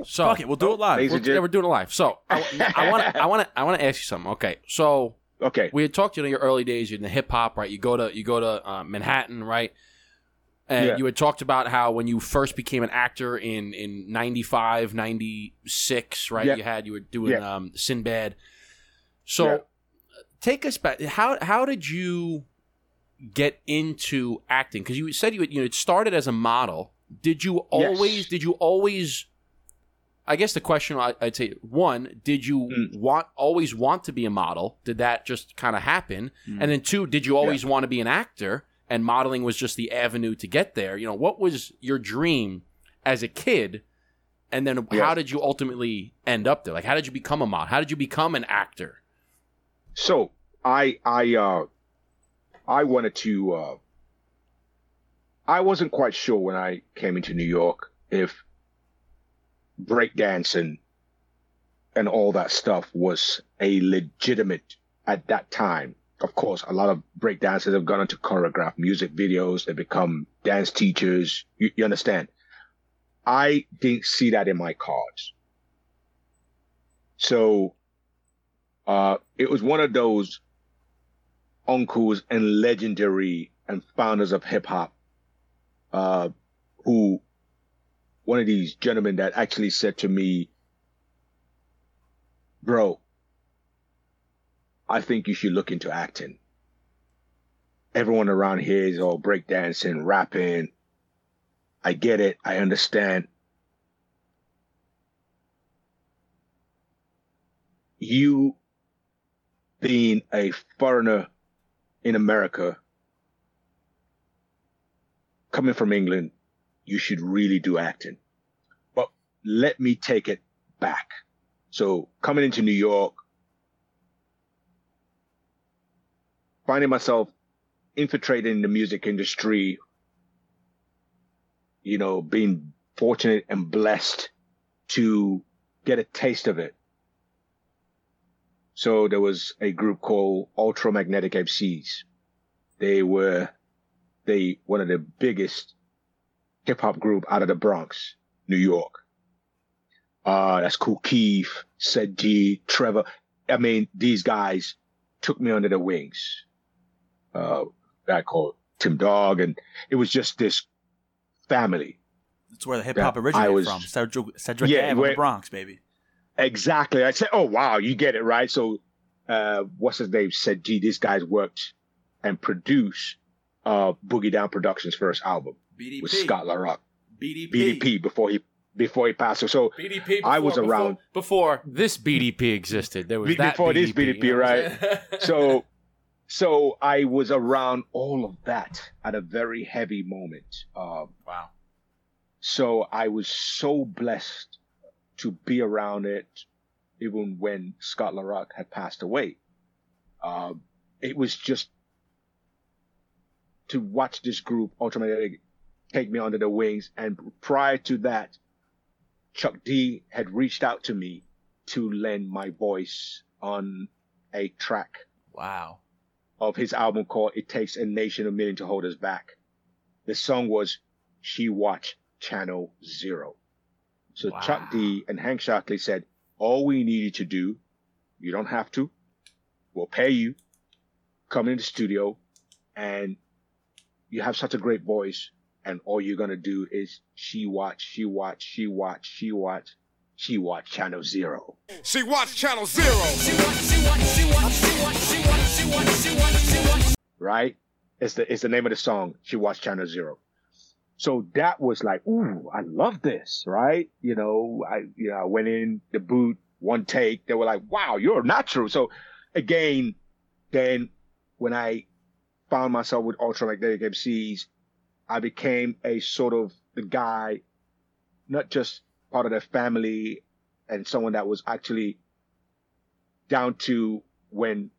No. So Fuck it, we'll do it live. We're, and yeah, we're doing it live. So I want to I want to I want to ask you something. Okay, so Okay. we had talked you know your early days You're in the hip hop, right? You go to you go to uh, Manhattan, right? And Yeah. you had talked about how when you first became an actor in in 95, 96, right? Yeah. You had you were doing Yeah. um Sinbad. So Yeah. take us back. How how did you get into acting? Because you said you had, you know, it started as a model. Did you always Yes. did you always I guess the question I- I'd say one, did you Mm. want always want to be a model? Did that just kind of happen? Mm. And then two, did you always want to be an actor? And modeling was just the avenue to get there. You know, what was your dream as a kid? And then how did you ultimately end up there? Like, how did you become a model? How did you become an actor? So I I uh I wanted to uh I wasn't quite sure when I came into New York if breakdancing and all that stuff was a legitimate at that time. Of course, a lot of breakdancers have gone into choreograph music videos. They become dance teachers. You, you understand? I didn't see that in my cards. So uh, it was one of those uncles and legendary and founders of hip hop, uh, who one of these gentlemen that actually said to me, "Bro, I think you should look into acting. Everyone around here is all breakdancing, rapping. I get it. I understand. You being a foreigner in America, coming from England, you should really do acting. But let me take it back. So coming into New York, finding myself infiltrated in the music industry, you know, being fortunate and blessed to get a taste of it. So there was a group called Ultramagnetic MCs. They were they one of the biggest hip hop group out of the Bronx, New York. Uh that's Kool Keith, Ced-Gee, Trevor. I mean, these guys took me under their wings. Uh guy called Tim Dog, and it was just this family. That's where the hip hop originated was- from. Sedgwick, Sedgwick Yeah, Ave the Bronx, baby. Exactly. I said, "Oh wow, you get it right." So, uh, what's his name said, "Gee, these guys worked and produced uh, Boogie Down Productions' first album BDP. with Scott La Rock, BDP. BDP, before he before he passed. So, BDP. I was around- before, this BDP existed. There was before this BDP, BDP, you know what so, so I was around all of that at a very heavy moment. Um, wow. so I was so blessed to be around it, even when Scott La Rock had passed away. Um, it was just to watch this group, Ultramagnetic, take me under the wings. And prior to that, Chuck D had reached out to me to lend my voice on a track Wow. of his album called It Takes a Nation a Million to Hold Us Back. The song was She Watch Channel Zero. So Wow. Chuck D and Hank Shocklee said, all we needed to do, you don't have to, we'll pay you, come in the studio, and you have such a great voice, and all you're gonna do is she watch, she watch, she watch, she watch, she watch Channel Zero. She watched Channel Zero. right? It's the it's the name of the song. She watched Channel Zero. So that was like, ooh, I love this, right? You know, I you know, I went in the boot, one take. They were like, wow, you're natural. So again, then when I found myself with Ultramagnetic MCs, I became a sort of the guy, not just part of their family and someone that was actually down to when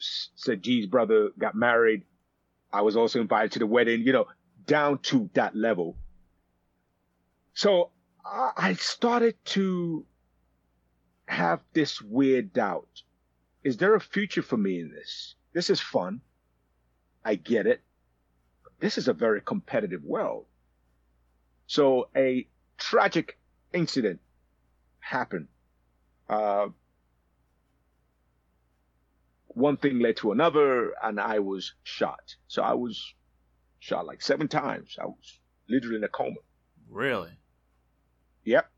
Ced-Gee's brother got married. I was also invited to the wedding, you know, down to that level. So I started to have this weird doubt. Is there a future for me in this? This is fun. I get it. This is a very competitive world. So a tragic incident happened. Uh, one thing led to another, and I was shot. So I was shot like seven times. I was literally in a coma. Really? Yep.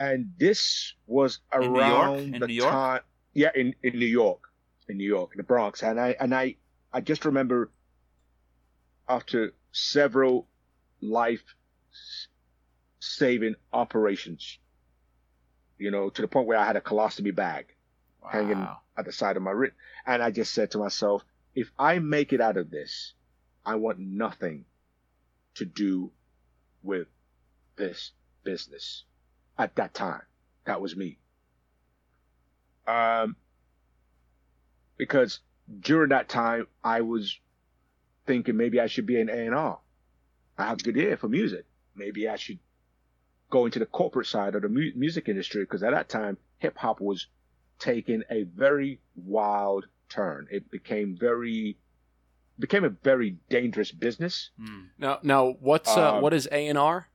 And this was In New York? around In the New York? time. Yeah, in, in New York, in New York, in the Bronx, and I and I I just remember after several life saving operations, you know, to the point where I had a colostomy bag hanging at the side of my wrist, and I just said to myself, if I make it out of this, I want nothing to do with this business at that time. That was me. Um, because during that time, I was thinking maybe I should be an A&R. I have a good ear for music. Maybe I should go into the corporate side of the mu- music industry because at that time, hip hop was taking a very wild turn. It became very, became a very dangerous business. Hmm. Now, now what's uh, Um, what is A and R?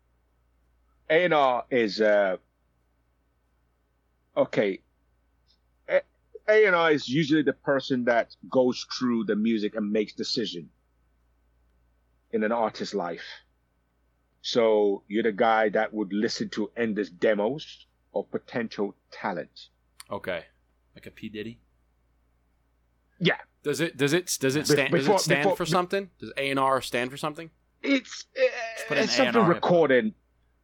A&R is uh okay. A- A&R is usually the person that goes through the music and makes decision in an artist's life. So you're the guy that would listen to endless demos of potential talent. Okay. Like a P Diddy. Yeah, Does it does it does it stand does it stand before- for something? Does A and R stand for something? it's uh, it's something recorded.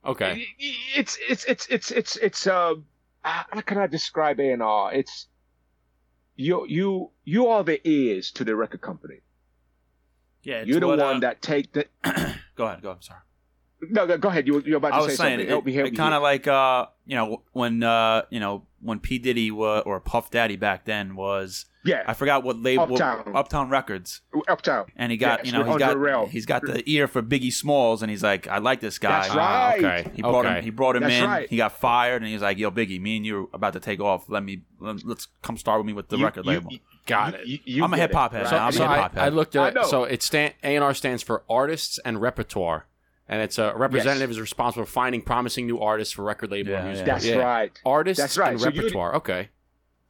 Okay. It's it's it's it's it's it's uh how can I describe A&R? It's you you you are the ears to the record company. Yeah, it's You're the what, one uh, that take the Go ahead. Go. I'm sorry. no, go go ahead. You you're about to I say was saying, something. it, help me help me. kind of like uh, you know, when uh, you know, when P Diddy wa or Puff Daddy back then was, yeah, I forgot what label, Uptown. Uptown Records, uptown. and he got, Yes, you know, with he's Andre got, Rail. he's got the ear for Biggie Smalls, and he's like, I like this guy. That's Ah, right. okay. He brought okay. him. He brought him That's in. right. He got fired, and he's like, "Yo, Biggie, me and you are about to take off. Let me. Let, us come start with me with the You- record you- label." you- Got you- it. you- you I'm a hip hop it, head. right? So, I'm so I, hip-hop head. I looked I at it. So it stand A and R stands for artists and repertoire, and it's a representative is responsible for finding promising new artists for record label Yeah, and music. yeah. That's Yeah. right. Artists That's right. and So you- repertoire. okay.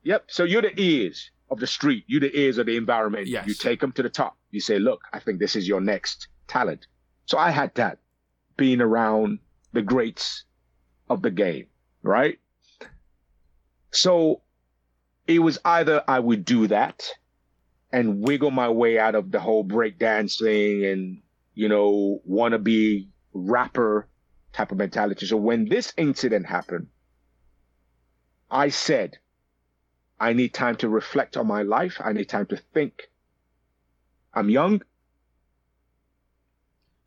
Yep. So you're the ears of the street. You're the ears of the environment. Yes. You take them to the top. You say, look, I think this is your next talent. So I had that being around the greats of the game, right? So it was either I would do that and wiggle my way out of the whole breakdance thing and, you know, wanna be rapper type of mentality. So when this incident happened, I said, I need time to reflect on my life. I need time to think. I'm young. Too,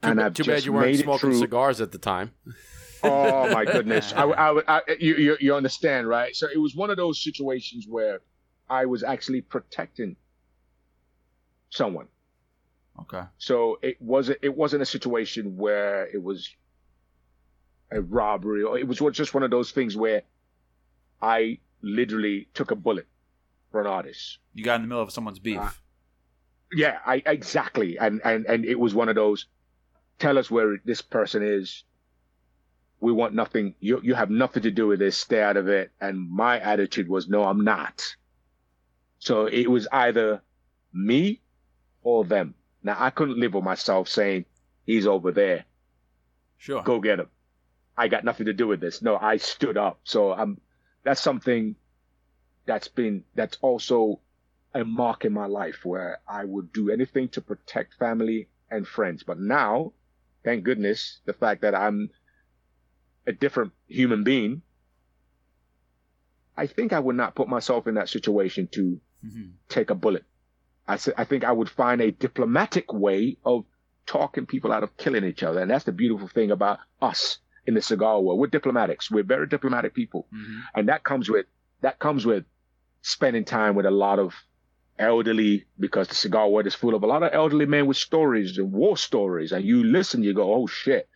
and I've too bad just you weren't smoking cigars at the time. Oh my goodness! I, I, I, you, you, you understand, right? So it was one of those situations where I was actually protecting someone. Okay. So it wasn't it wasn't a situation where it was a robbery or it was just one of those things where I literally took a bullet for an artist. You got in the middle of someone's beef. Uh, Yeah, I exactly, and and and it was one of those. Tell us where this person is. We want nothing. You you have nothing to do with this. Stay out of it. And my attitude was, no, I'm not. So it was either me or them. Now I couldn't live with myself saying he's over there. sure. Go get him. I got nothing to do with this. No, I stood up. So I'm. That's something that's been that's also a mark in my life where I would do anything to protect family and friends. But now, thank goodness, the fact that I'm a different human being, I think I would not put myself in that situation to Mhm. take a bullet. I, I think I would find a diplomatic way of talking people out of killing each other. And that's the beautiful thing about us in the cigar world. We're diplomatics. We're very diplomatic people. Mhm. And that comes with, that comes with spending time with a lot of elderly, because the cigar world is full of a lot of elderly men with stories and war stories. And you listen, you go, oh shit.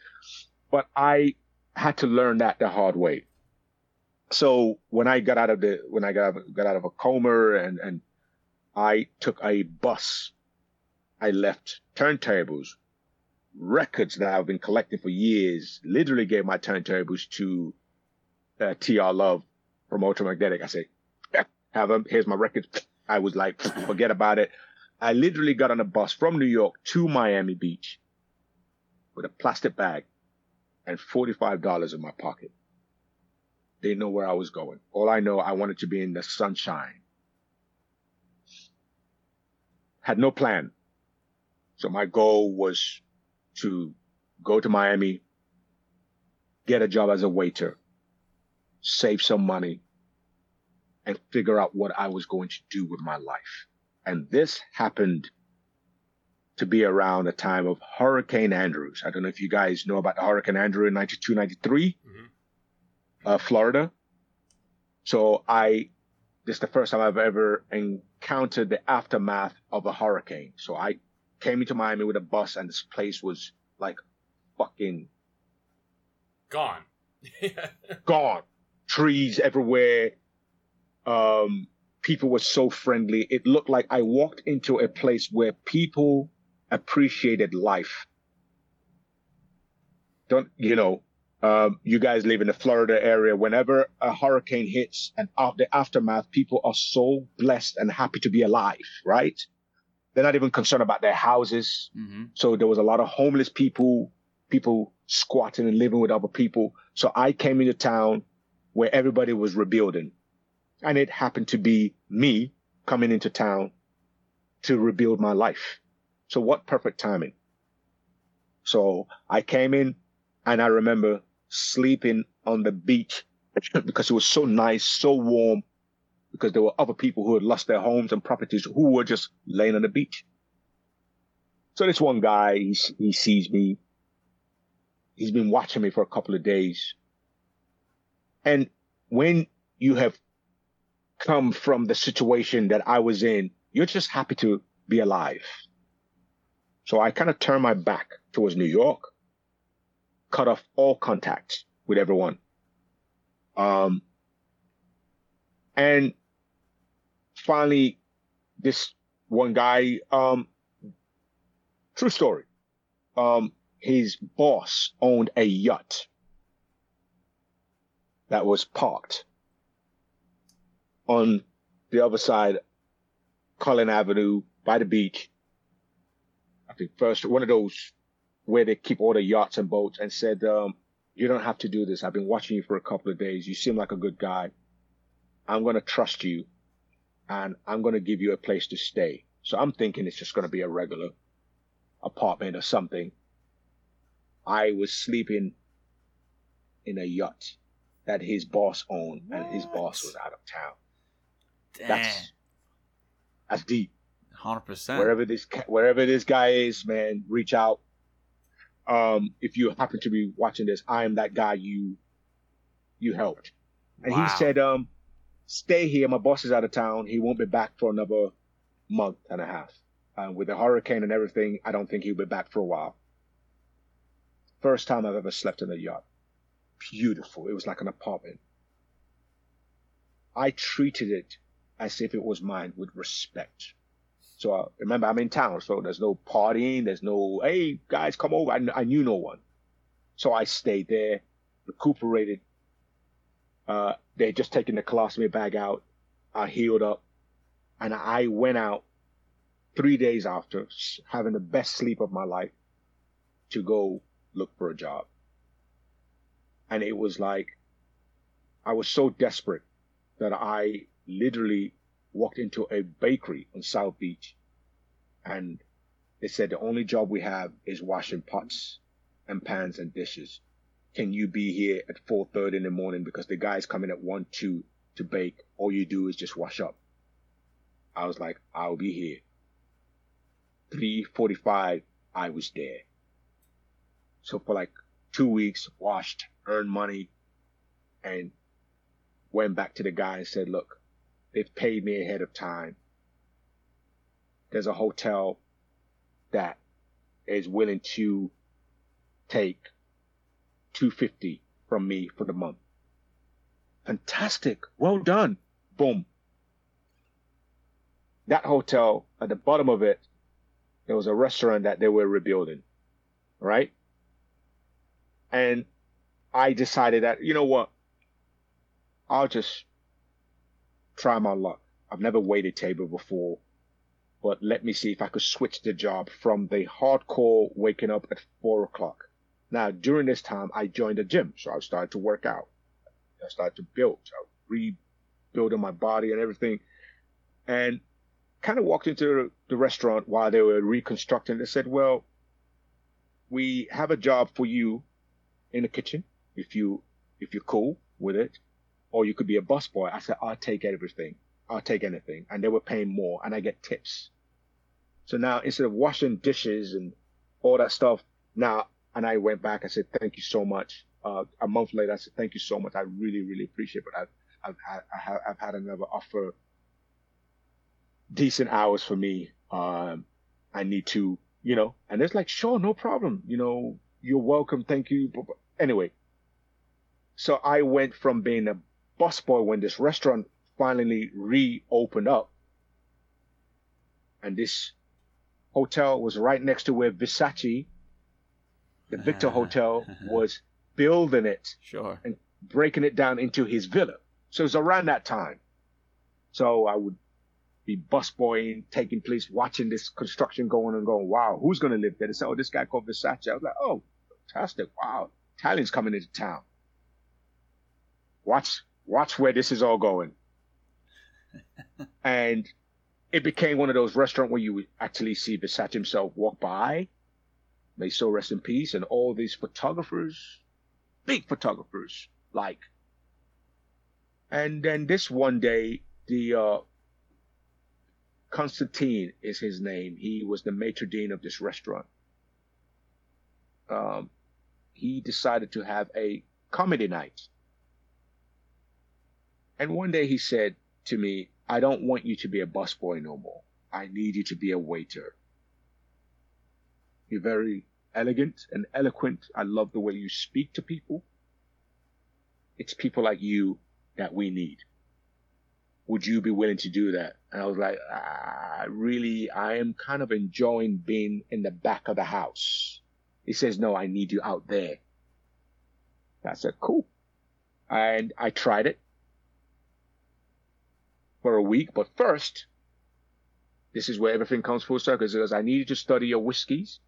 But I had to learn that the hard way. So when I got out of the, when I got, got out of a coma and, and I took a bus, I left turntables, records that I've been collecting for years, literally gave my turntables to uh, TR Love from Ultramagnetic. I said, have them. Here's my records. I was like, forget about it. I literally got on a bus from New York to Miami Beach with a plastic bag and $45 in my pocket. Didn't know where I was going. All I know, I wanted to be in the sunshine. Had no plan. So my goal was to go to Miami, get a job as a waiter, save some money, and figure out what I was going to do with my life. And this happened to be around the time of Hurricane Andrews. I don't know if you guys know about Hurricane Andrew in 92, 93, Mhm. uh, Florida. So I, this is the first time I've ever encountered the aftermath of a hurricane. So I came into Miami with a bus and this place was like fucking Gone. gone. Trees everywhere. Um, people were so friendly. It looked like I walked into a place where people appreciated life. Don't, you know, um, you guys live in the Florida area. Whenever a hurricane hits and of the aftermath, people are so blessed and happy to be alive, right? They're not even concerned about their houses. Mm-hmm. So there was a lot of homeless people, people squatting and living with other people. So I came into town where everybody was rebuilding. And it happened to be me coming into town to rebuild my life. So what perfect timing. So I came in and I remember sleeping on the beach because it was so nice, so warm, because there were other people who had lost their homes and properties who were just laying on the beach. So this one guy, he, he sees me. He's been watching me for a couple of days. And when you have come from the situation that I was in, you're just happy to be alive. So I kind of turned my back towards New York, cut off all contact with everyone. Um, and finally, this one guy, um, true story. Um, his boss owned a yacht that was parked on the other side, Collins Avenue by the beach. I think first one of those where they keep all the yachts and boats and said, um, you don't have to do this. I've been watching you for a couple of days. You seem like a good guy. I'm going to trust you and I'm going to give you a place to stay. So I'm thinking it's just going to be a regular apartment or something. I was sleeping in a yacht that his boss owned and his boss was out of town. Damn. That's that's deep. Hundred percent. Wherever this wherever this guy is, man, reach out. Um, if you happen to be watching this, I am that guy you you helped. And Wow. he said, um, stay here. My boss is out of town. He won't be back for another month and a half. Uh, with the hurricane and everything, I don't think he'll be back for a while. First time I've ever slept in a yacht. Beautiful. It was like an apartment. I treated it as if it was mine with respect. So uh, remember, I'm in town, so there's no partying. There's no, hey guys, come over. I, I knew no one, so I stayed there, recuperated. Uh, they just taken the colostomy bag out. I healed up, and I went out three days after having the best sleep of my life to go look for a job. And it was like I was so desperate that I literally walked into a bakery on South Beach and they said the only job we have is washing pots and pans and dishes. Can you be here at 4.30 in the morning because the guys come in at 1, 2 to bake. All you do is just wash up. I was like, I'll be here. 3.45, I was there. So for like two weeks, washed, earned money, and went back to the guy and said, look, they've paid me ahead of time. There's a hotel that is willing to take 250 from me for the month. Fantastic. Well done. Boom. That hotel, at the bottom of it, there was a restaurant that they were rebuilding. Right? And I decided that, you know what? I'll just try my luck. I've never waited table before, but let me see if I could switch the job from the hardcore waking up at four o'clock. Now, during this time, I joined a gym, so I started to work out. I started to build, I rebuilding my body and everything, and kind of walked into the restaurant while they were reconstructing. They said, "Well, we have a job for you in the kitchen if you if you're cool with it, or you could be a busboy." I said, "I'll take everything. I'll take anything," and they were paying more, and I get tips. So now instead of washing dishes and all that stuff, now and I went back. I said, "Thank you so much." Uh, a month later, I said, "Thank you so much. I really, really appreciate it." But I've I've had I have, I've had another offer decent hours for me. Um, I need to, you know, and it's like, sure, no problem. You know, you're welcome. Thank you. Anyway, so I went from being a busboy when this restaurant finally reopened up, and this hotel was right next to where Versace, the Victor Hotel, was building it Sure. and breaking it down into his villa. So it was around that time. So I would be busboying, taking place, watching this construction going and going, wow, who's going to live there? They said, oh, this guy called Versace. I was like, oh, fantastic. Wow. Italians coming into town. Watch, watch where this is all going. and it became one of those restaurants where you would actually see Versace himself walk by. May so rest in peace. And all these photographers, big photographers, like. And then this one day, the uh, Constantine is his name. He was the maitre d' of this restaurant. Um, he decided to have a comedy night. And one day he said to me, I don't want you to be a busboy no more. I need you to be a waiter. You're very elegant and eloquent. I love the way you speak to people. It's people like you that we need. Would you be willing to do that? And I was like, ah, really, I am kind of enjoying being in the back of the house. He says, no, I need you out there. I said, cool. And I tried it for a week. But first, this is where everything comes full circle. Because I need you to study your whiskeys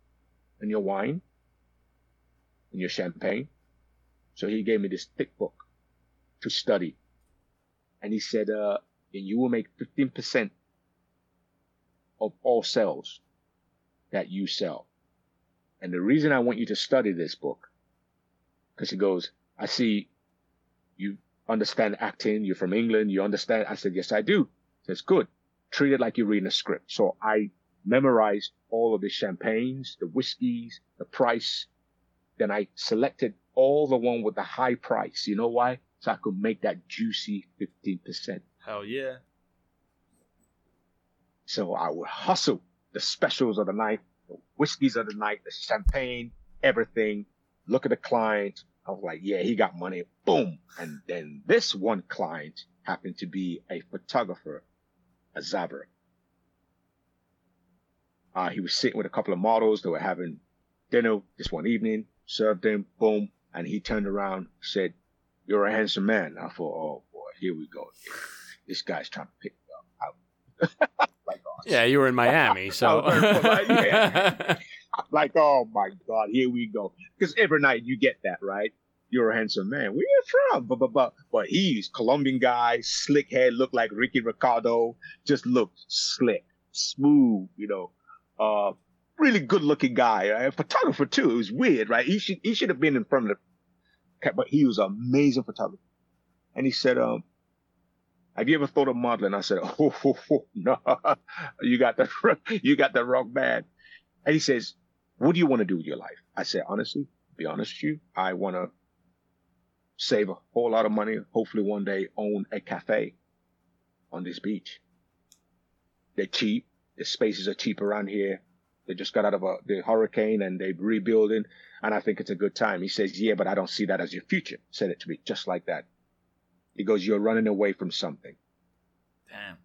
and your wine and your champagne. So he gave me this thick book to study. And he said, uh, and you will make 15% of all sales that you sell. And the reason I want you to study this book, because he goes, I see you understand acting, you're from England, you understand. I said, yes, I do. He says, good. Treat it like you're reading a script. So I memorized all of the champagnes, the whiskeys, the price. Then I selected all the one with the high price. You know why? So I could make that juicy 15%. Hell yeah. So I would hustle the specials of the night, the whiskeys of the night, the champagne, everything. Look at the client. I was like, yeah, he got money. Boom. And then this one client happened to be a photographer, a Zabra. Uh, he was sitting with a couple of models. They were having dinner this one evening, served them, boom. And he turned around, said, you're a handsome man. I thought, oh boy, here we go. This guy's trying to pick me up. Like, oh, Yeah, you were in Miami, so yeah. like, oh my God, here we go. Because every night you get that, right? You're a handsome man. Where you from? But, but, but, but he's Colombian guy, slick head, looked like Ricky Ricardo, just looked slick, smooth, you know, uh, really good looking guy. A photographer too. It was weird, right? He should, he should have been in front of the, but he was amazing photographer. And he said, um, have you ever thought of modeling? I said, oh, oh, oh, no, you got the, you got the wrong man. And he says, what do you want to do with your life? I said, honestly, be honest with you, I want to save a whole lot of money. Hopefully one day own a cafe on this beach. They're cheap. The spaces are cheap around here. They just got out of a, the hurricane and they're rebuilding. And I think it's a good time. He says, yeah, but I don't see that as your future. Said it to me just like that. He goes, you're running away from something. Damn.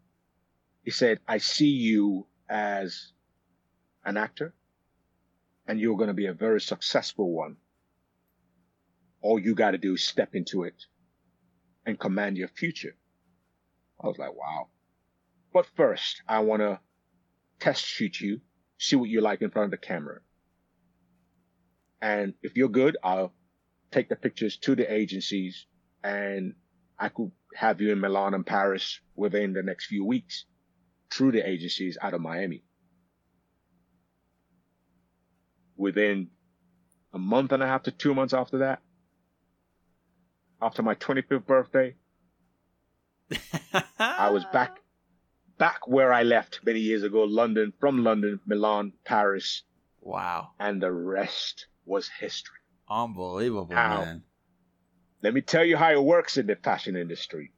He said, I see you as an actor and you're going to be a very successful one. All you got to do is step into it and command your future. I was like, wow. But first, I want to test shoot you, see what you're like in front of the camera. And if you're good, I'll take the pictures to the agencies and I could have you in Milan and Paris within the next few weeks through the agencies out of Miami. Within a month and a half to two months after that, after my 25th birthday, I was back, back where I left many years ago, London, from London, Milan, Paris, Wow. and the rest was history. Unbelievable, Now- man. Let me tell you how it works in the fashion industry.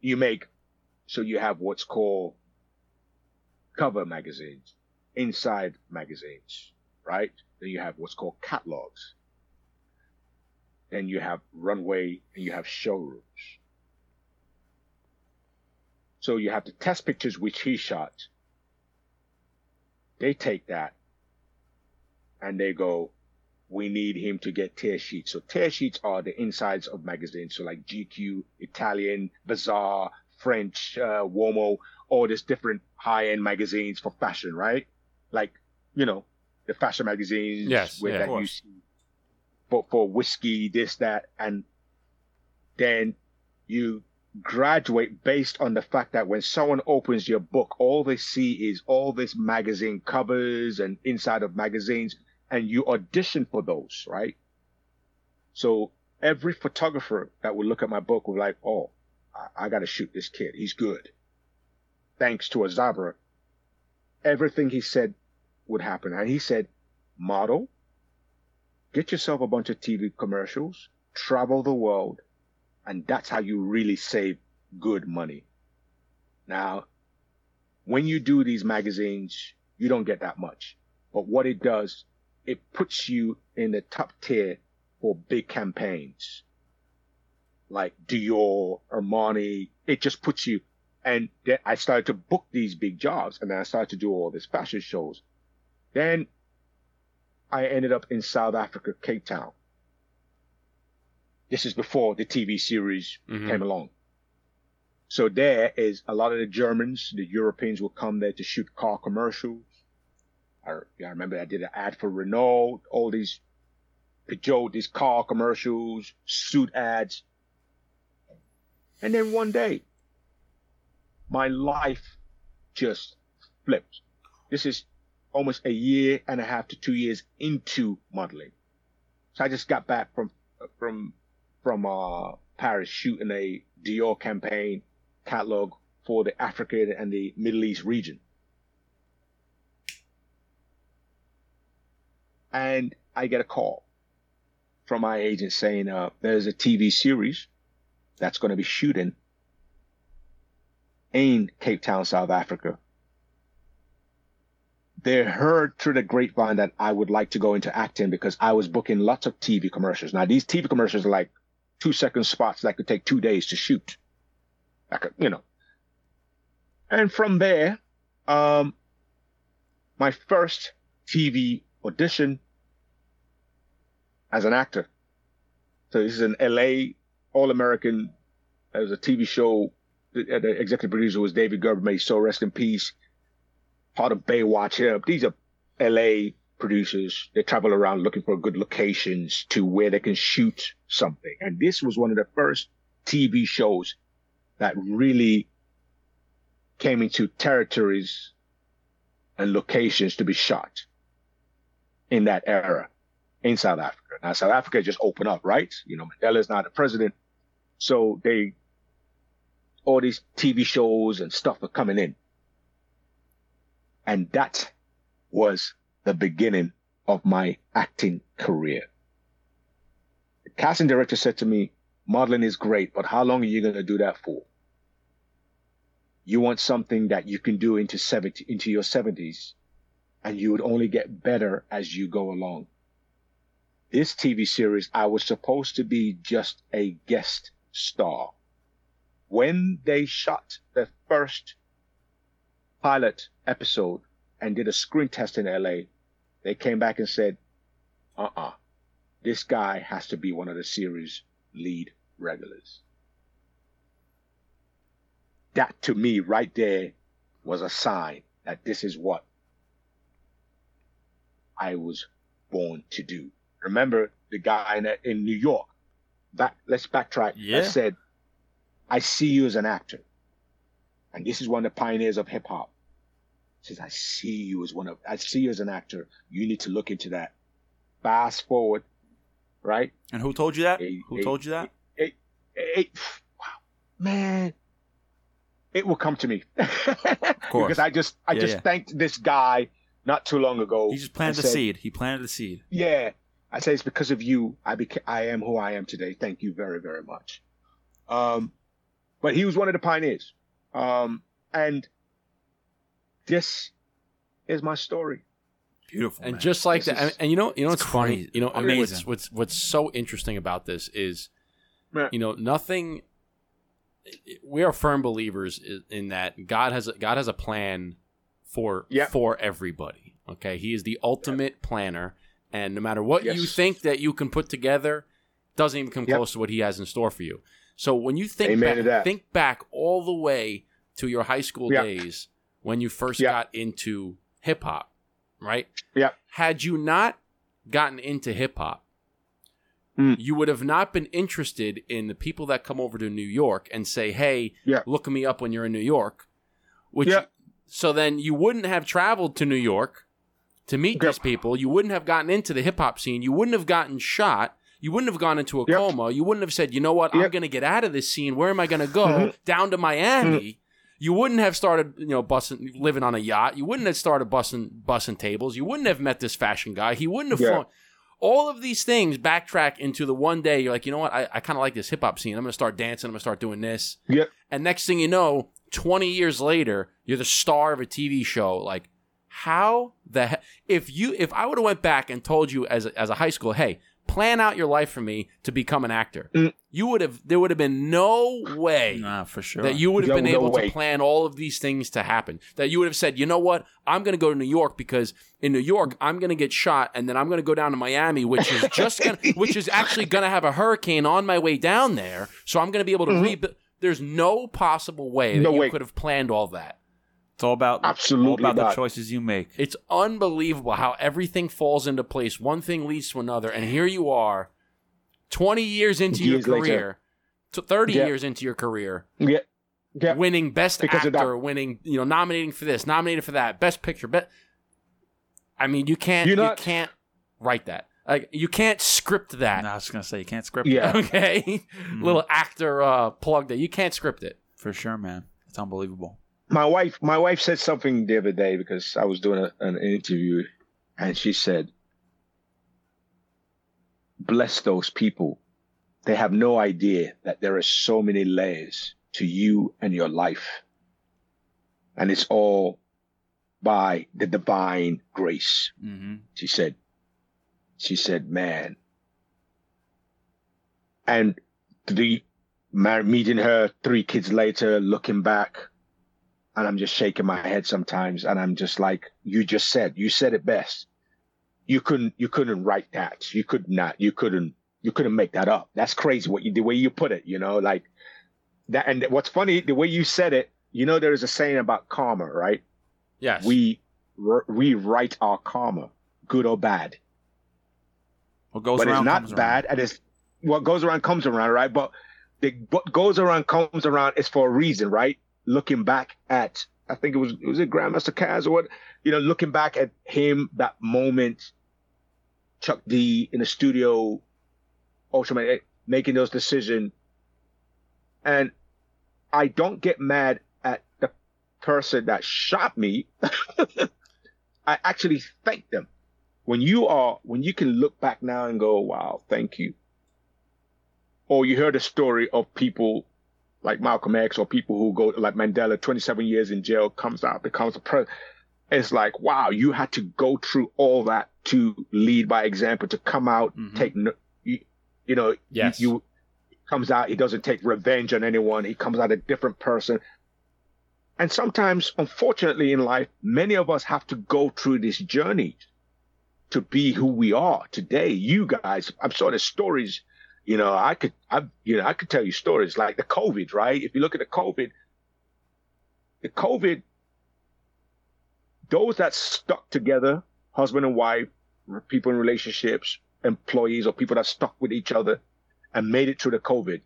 You make, so you have what's called cover magazines, inside magazines, right? Then you have what's called catalogs. Then you have runway and you have showrooms. So you have the test pictures which he shot. They take that and they go, we need him to get tear sheets. So tear sheets are the insides of magazines. So like GQ, Italian, Bazaar, French, uh, Uomo, all these different high-end magazines for fashion, right? Like, you know, the fashion magazines Yes, with yeah, that of you course. see for, for whiskey, this, that, and then you graduate based on the fact that when someone opens your book, all they see is all this magazine covers and inside of magazines, and you audition for those, right? So every photographer that would look at my book would like, oh, I, I got to shoot this kid. He's good. Thanks to Azabra, everything he said would happen. And he said, model, get yourself a bunch of TV commercials, travel the world, and that's how you really save good money. Now, when you do these magazines, you don't get that much. But what it does, it puts you in the top tier for big campaigns. Like Dior, Armani, it just puts you. And then I started to book these big jobs and then I started to do all these fashion shows. Then I ended up in South Africa, Cape Town. This is before the TV series Mhm. came along. So there is a lot of the Germans, the Europeans will come there to shoot car commercials. I, I remember I did an ad for Renault, all these Peugeot, these car commercials, suit ads. And then one day, my life just flipped. This is almost a year and a half to two years into modeling. So I just got back from from from uh, Paris shooting a Dior campaign catalog for the African and the Middle East region. And I get a call from my agent saying uh, there's a TV series that's going to be shooting in Cape Town, South Africa. They heard through the grapevine that I would like to go into acting because I was booking lots of TV commercials. Now these TV commercials are like two second spots that could take two days to shoot. Like, you know. And from there, um, my first TV audition as an actor. So this is an LA All American. It was a TV show. The, uh, the executive producer was David Gerber. May so rest in peace. Part of Baywatch. Yeah, these are LA producers. They travel around looking for good locations to where they can shoot something. And this was one of the first TV shows that really came into territories and locations to be shot in that era in South Africa. Now, South Africa just opened up, right? You know, Mandela's not the president. So they, all these TV shows and stuff are coming in. And that was the beginning of my acting career. The casting director said to me, modeling is great, but how long are you going to do that for? You want something that you can do into 70, into your seventies and you would only get better as you go along. This TV series, I was supposed to be just a guest star. When they shot the first pilot episode and did a screen test in LA, they came back and said, uh uh this guy has to be one of the series lead regulars. That to me, right there, was a sign that this is what I was born to do. Remember the guy in, in New York? Back, let's backtrack. Yeah. That said, I see you as an actor. And this is one of the pioneers of hip hop. Says, I see you as one of, I see you as an actor. You need to look into that. Fast forward, right? And who told you that? Who told you that? It, it, wow, man, it will come to me. Of course. because I just, I Yeah, just yeah. thanked this guy not too long ago. He just planted the seed. He planted the seed. Yeah, I say it's because of you. I beca- I am who I am today. Thank you very, very much. Um, but he was one of the pioneers. Um, and this is my story. Beautiful. and man. just like This that, and, and you know, you know, it's what's funny. crazy. You know, Amazing. what's what's what's so interesting about this is, Yeah. you know, nothing. We are firm believers in that God has a, God has a plan for Yeah. for everybody. Okay, He is the ultimate planner, and no matter what you think that you can put together, doesn't even come Yep. close to what He has in store for you. So when you think Amen back, think back all the way to your high school Yeah. days when you first Yeah. got into hip hop, right? Yeah. Had you not gotten into hip hop, Mm. you would have not been interested in the people that come over to New York and say, "Hey, Yeah. look me up when you're in New York." Which Yeah. so then you wouldn't have traveled to New York to meet these people. You wouldn't have gotten into the hip hop scene. You wouldn't have gotten shot. You wouldn't have gone into a Yep. coma. You wouldn't have said, "You know what? I'm going to get out of this scene. Where am I going to go? Mhm. Down to Miami." You wouldn't have started, you know, bussing, living on a yacht. You wouldn't have started bussing, bussing tables. You wouldn't have met this fashion guy. He wouldn't have Yeah. flown. All of these things backtrack into the one day you're like, you know what? I, I kind of like this hip hop scene. I'm going to start dancing. I'm going to start doing this. Yep. And next thing you know, 20 years later, you're the star of a TV show. Like, how the he- if you if I would have went back and told you as a, as a high school, hey, plan out your life for me to become an actor, Mm. you would have there would have been no way Nah, for sure. that you would have No- been no able way. to plan all of these things to happen. That you would have said, you know what, I'm going to go to New York because in New York I'm going to get shot, and then I'm going to go down to Miami, which is just gonna, which is actually going to have a hurricane on my way down there, so I'm going to be able to rebuild. There's no possible way that Mm-hmm. No you way. could have planned all that. It's all about Absolutely all about the choices you make. It's unbelievable how everything falls into place. One thing leads to another, and here you are, 20 years into Years your career, to 30 Yeah. years into your career, Yeah. Yeah. winning best Because actor, winning, you know, nominating for this, nominated for that, best picture. But I mean, you can't, You're you not- can't write that. Like you can't script that. Nah, I was gonna say you can't script Yeah. that Okay, little actor uh, plug that you can't script it. for sure, man. It's unbelievable. My wife my wife said something the other day because I was doing a, an interview and she said bless those people. They have no idea that there are so many layers to you and your life. And it's all by the divine grace. Hmm she said she said man. And the meeting her three kids later looking back and i'm just shaking my head sometimes and i'm just like you just said you said it best. You couldn't you couldn't write that. You could not you couldn't you couldn't make that up. That's crazy what you the way you put it you know like that and what's funny the way you said it you know there's a saying about karma right? Yes, we we write our karma good or bad. What goes but it's not bad and it's what goes around comes around right? But the what goes around comes around is for a reason right looking back at i think it was was it grandmaster Caz or what? You know looking back at him that moment chuck d in the studio ultraman eh, making those decisions and i don't get mad at the person that shot me. I actually thank them. When you are when you can look back now and go wow thank you. Or you heard a story of people like malcolm x or people who go like mandela 27 years in jail comes out becomes a president it's like wow you had to go through all that to lead by example to come out Mhm. take no, you, you know you- Yes. you, comes out he doesn't take revenge on anyone he comes out a different person and sometimes unfortunately in life many of us have to go through this journey to be who we are today. You guys, I'm sure there's stories, You know, I could, I, you know, I could tell you stories like the COVID, right? If you look at the COVID, the COVID, those that stuck together, husband and wife, people in relationships, employees, or people that stuck with each other and made it through the COVID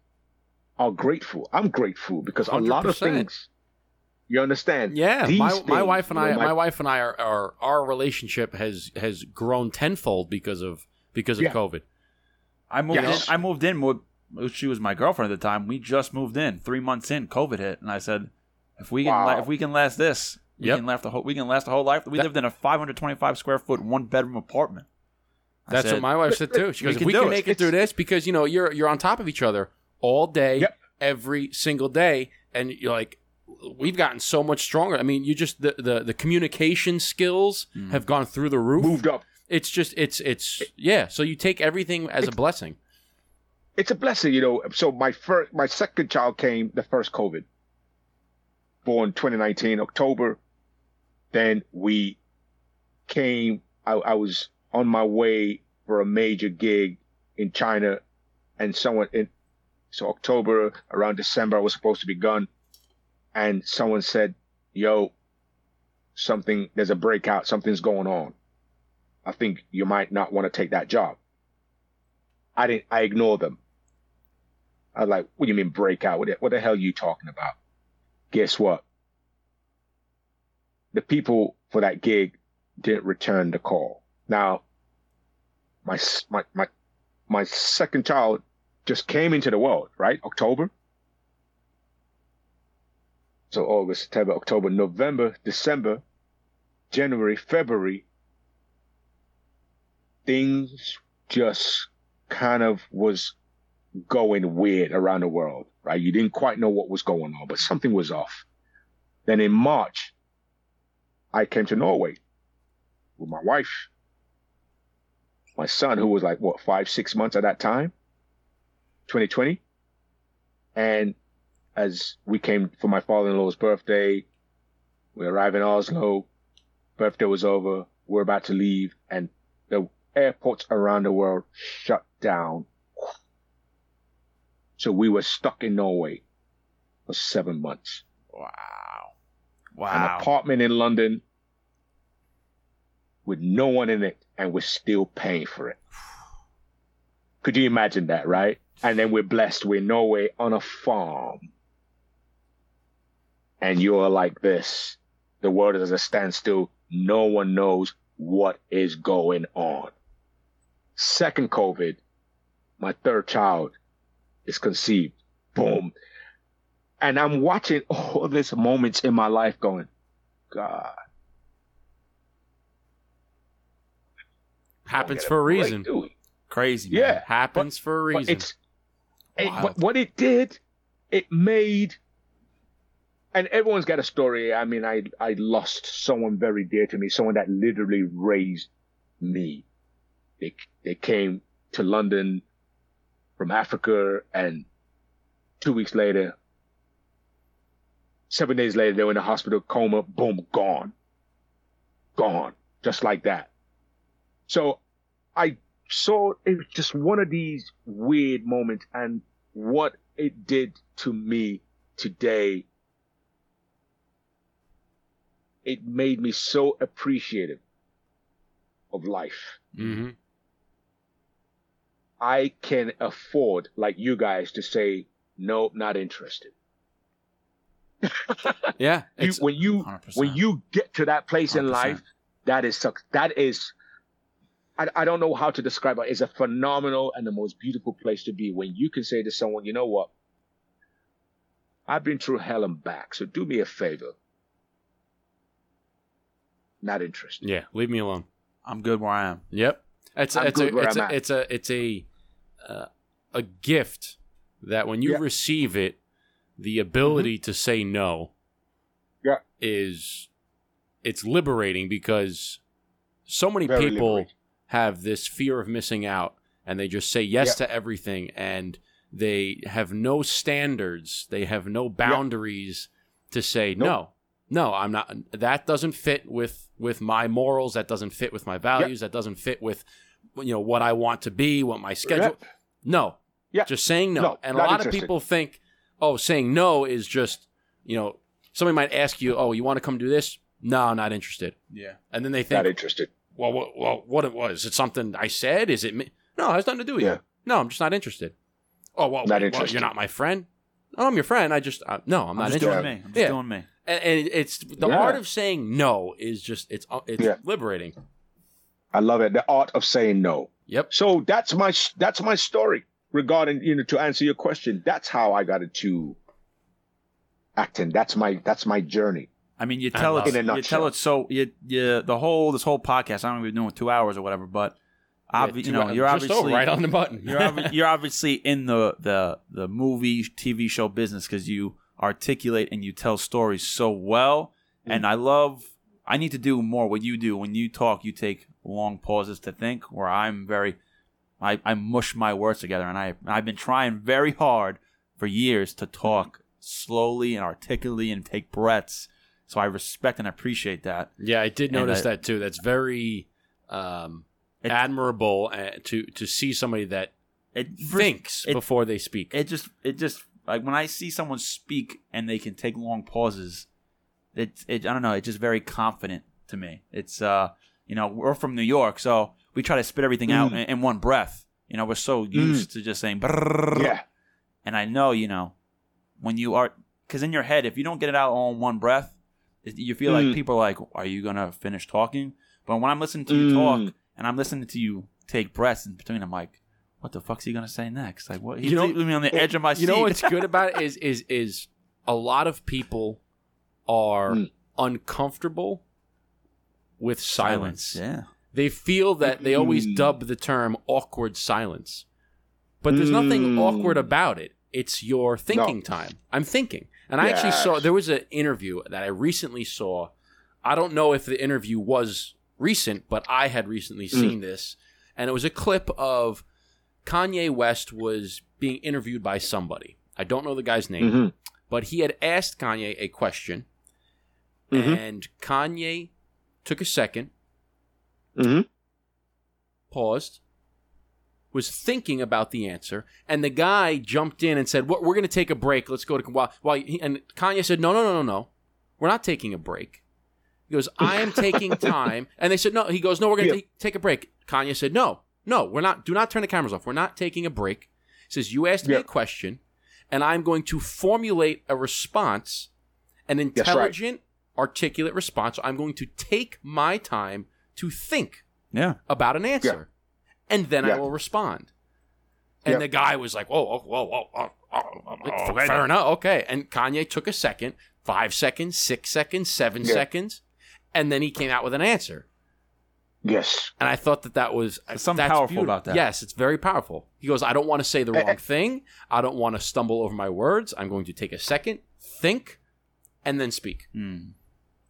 are grateful. I'm grateful because a lot of things, you understand? Yeah, These my, my wife and I, know, my, wife and I are, are our relationship has has grown tenfold because of because of Yeah. COVID. I moved Yes. in. I moved in with. She was my girlfriend at the time. We just moved in. Three months in, COVID hit, and I said, "If we can, Wow. la- if we can last this, we Yep. can last the whole. We can last the whole life." We That- lived in a 525 square foot, one bedroom apartment. I That's said, what my wife said too. She We goes, "If can we can it. make it through this, because you know you're you're on top of each other all day, Yep. every single day, and you're like." We've gotten so much stronger. I mean, you just the the, the communication skills Mm. have gone through the roof. moved up. It's just it's it's yeah. So you take everything as a blessing. it's a blessing, you know. So my first, my second child came the first COVID, born 2019 October. Then we came. I, I was on my way for a major gig in China, and someone in so October around December I was supposed to be gone, and someone said, "Yo, something there's a breakout. Something's going on. I think you might not want to take that job." I didn't. I ignored them. I was like, "What do you mean breakout? What the, what the hell are you talking about?" Guess what? The people for that gig didn't return the call. Now, my my my my second child just came into the world, right? October. So August, September, October, November, December, January, February. Things just kind of was going weird around the world, right? You didn't quite know what was going on, but something was off. Then in March, I came to Norway with my wife, my son, who was like, what, five, six months at that time, 2020. And as we came for my father in law's birthday, we arrived in Oslo, birthday was over, we're about to leave, and airports around the world shut down so we were stuck in Norway for seven months. Wow. Wow. An apartment in London with no one in it, and we're still paying for it. Could you imagine that, right? And then we're blessed. We're in Norway on a farm. And you're like this. The world is at a standstill. No one knows what is going on. Second COVID, my third child is conceived. Boom. And I'm watching all these moments in my life going, God. Happens for a reason. Crazy. man. Yeah. Happens for a reason. it's it, but what it did, it made and everyone's got a story. I mean, I I lost someone very dear to me, someone that literally raised me. They they came to London from Africa and two weeks later, seven days later, they were in the hospital, coma, boom, gone. Gone. Just like that. So I saw it was just one of these weird moments and what it did to me today it made me so appreciative of life hmm i can afford like you guys to say no not interested Yeah, You- when you 100%. when you get to that place in 100%. life that is suc- that is I, I don't know how to describe it. It's a phenomenal and the most beautiful place to be when you can say to someone, you know what? I've been through hell and back, so do me a favor. Not interested. yeah. Leave me alone. I'm good where I am. Yep. It's I'm it's good a where it's I'm a, at. it's a it's a uh, a gift that when you Yeah. receive it, the ability to say no Yeah. is it's liberating because so many Very people liberating. have this fear of missing out and they just say yes Yeah. to everything and they have no standards, they have no boundaries to say Nope. no. No, I'm not that doesn't fit with with my morals, that doesn't fit with my values, that doesn't fit with you know what I want to be, what my schedule. Yep. No. Yeah. Just saying no. No, and a not lot of people think, oh, saying no is just, you know, somebody might ask you, oh, you want to come do this? No, I'm not interested. Yeah. And then they think Not interested. well, what, well, what it was? Is it something I said? Is it me? No, it has nothing to do with Yeah. you. No, I'm just not interested. Oh, well, Not well, interested. you're not my friend. Oh, I'm your friend. I just, uh, no, I'm, I'm not just interested. doing me. I'm just Yeah. doing me. And, and it's the Yeah. art of saying no is just, it's, uh, it's Yeah. liberating. I love it. The art of saying no. Yep. So that's my that's my story regarding you know to answer your question. That's how I got into acting. That's my that's my journey. I mean, you I tell it. it. In a You tell it so. You, you the whole this whole podcast. I don't know if we're doing two hours or whatever, but obvi- Yeah, you know, hours- you're just obviously over, right on the button. you're obvi- you're obviously in the the the movie TV show business because you articulate and you tell stories so well. Mm. And I love. I need to do more what you do. When you talk, you take long pauses to think. Where I'm very, I, I mush my words together, and I I've been trying very hard for years to talk slowly and articulately and take breaths. So I respect and appreciate that. Yeah, I did notice I- that too. That's very um, It- admirable uh, to to see somebody that It thinks it- before they speak. it just it just like when I see someone speak and they can take long pauses, it it I don't know, it's just very confident to me. It's uh you know, we're from New York, so we try to spit everything out in, Mm. in one breath. You know, we're so used to just saying. Yeah. And I know, you know, when you are cuz in your head if you don't get it out all in one breath, you feel like Mm. people are like, "Are you going to finish talking?" But when I'm listening to you Mm. talk and I'm listening to you take breaths in between, I'm like, "What the fuck's he going to say next?" Like what he's You know- me on the edge of my seat. you know what's good about it is is is a lot of people are Mm. uncomfortable with silence. Yeah. They feel that they always Mm. dub the term awkward silence. But there's nothing Mm. awkward about it. It's your thinking time. I'm thinking. And I actually saw there was an interview that I recently saw. I don't know if the interview was recent, but I had recently Mm. seen this. And it was a clip of Kanye West was being interviewed by somebody. I don't know the guy's name, hmm but he had asked Kanye a question. Mhm. And Kanye took a second, hmm paused, was thinking about the answer, and the guy jumped in and said, "What? We're going to take a break. Let's go to while." while he, and Kanye said, "No, no, no, no, no. We're not taking a break." He goes, "I am taking time," and they said, "No." He goes, "No, we're going to Yeah. take, a break." Kanye said, "No, no, we're not. Do not turn the cameras off. We're not taking a break." He says, "You asked me a question, and I'm going to formulate a response, an intelligent, right. Intelligent, articulate response. I'm going to take my time to think." Yeah. about an answer, and then I will respond. And Yeah. the guy was like, "Whoa, whoa, whoa, whoa, oh, oh, oh, Oh, fair enough, okay." And Kanye took a second, five seconds, six seconds, seven Yeah. seconds, and then he came out with an answer. Yes. And I thought that that was There's something that's powerful beautiful. about that. Yes, it's very powerful. He goes, "I don't want to say the wrong thing. I don't want to stumble over my words. I'm going to take a second, think, and then speak." Hmm.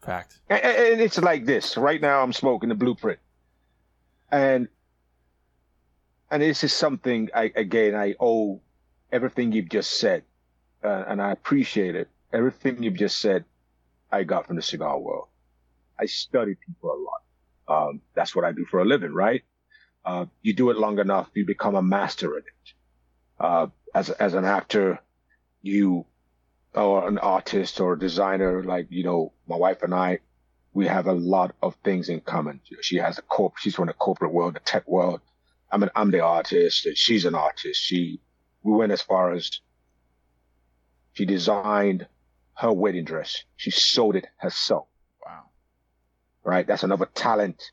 Fact. And, and it's like this. Right now, I'm smoking the blueprint, and and this is something I again I owe everything you've just said, uh, and I appreciate it. Everything you've just said, I got from the cigar world. I study people a lot. Um, that's what I do for a living, right? Uh, you do it long enough, you become a master at it. Uh, as as an actor, you or an artist or a designer, like you know, my wife and I, we have a lot of things in common. She has a corp, she's from the corporate world, the tech world. I'm an, I'm the artist, and she's an artist. She, we went as far as she designed her wedding dress. She sewed it herself. Wow. Right, that's another talent.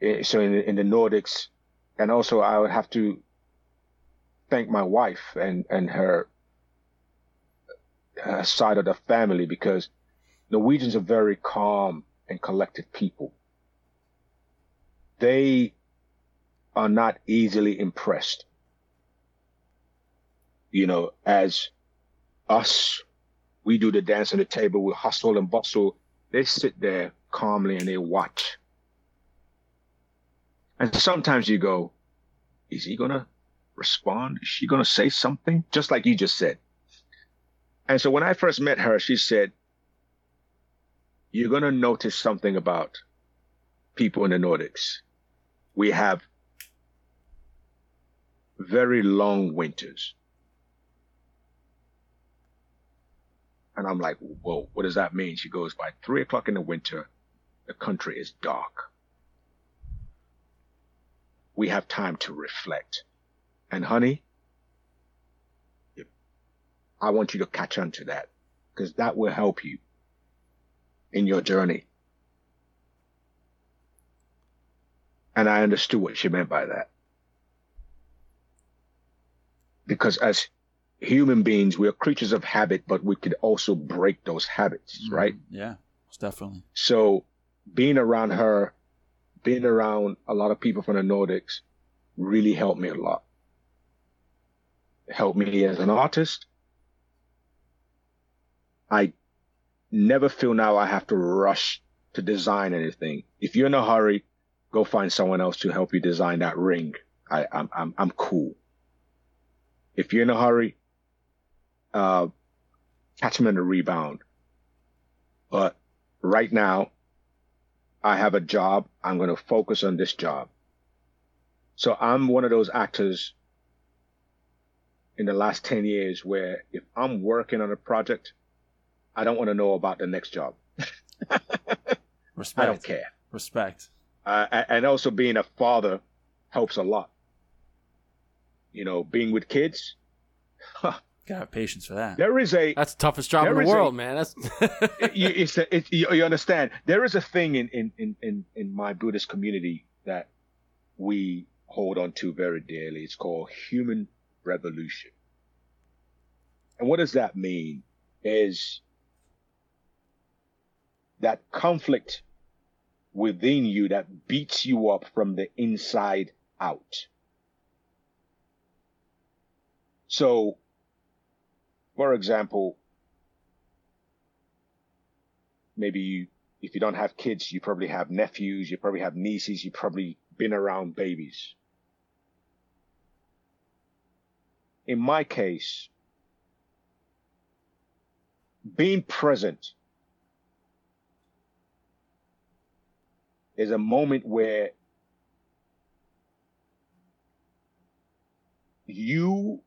Eh, So in in the Nordics, and also I would have to thank my wife and and her uh, side of the family because Norwegians are very calm and collected people. They are not easily impressed. You know, as us, we do the dance on the table, we hustle and bustle. They sit there calmly and they watch. And sometimes you go, is he going to respond? Is she going to say something? Just like you just said. And so when I first met her, she said, You're going to notice something about people in the Nordics. We have very long winters. And I'm like, whoa, what does that mean? She goes, by three o'clock in the winter, the country is dark. We have time to reflect. And honey, I want you to catch on to that because that will help you in your journey. And I understood what she meant by that. Because as human beings, we are creatures of habit, but we could also break those habits, mm, right? Yeah, definitely. So being around her, being around a lot of people from the Nordics really helped me a lot. Helped me as an artist. I never feel now I have to rush to design anything. If you're in a hurry, go find someone else to help you design that ring. I, I'm, I'm, I'm cool. If you're in a hurry, uh, catch them in a rebound. But right now, I have a job. I'm going to focus on this job. So I'm one of those actors in the last 10 years where if I'm working on a project, I don't want to know about the next job. Respect. I don't care. Respect. Uh, and also being a father helps a lot. You know, being with kids, Gotta have patience for that. there is a That's the toughest job in the is a- world, man. That's you, it's a, it, you, you understand. There is a thing in, in, in, in, in my Buddhist community that we hold on to very dearly. It's called human revolution. And what does that mean? Is that conflict within you that beats you up from the inside out. So, for example, maybe you, if you don't have kids, you probably have nephews, you probably have nieces, you've probably been around babies. In my case, being present is a moment where you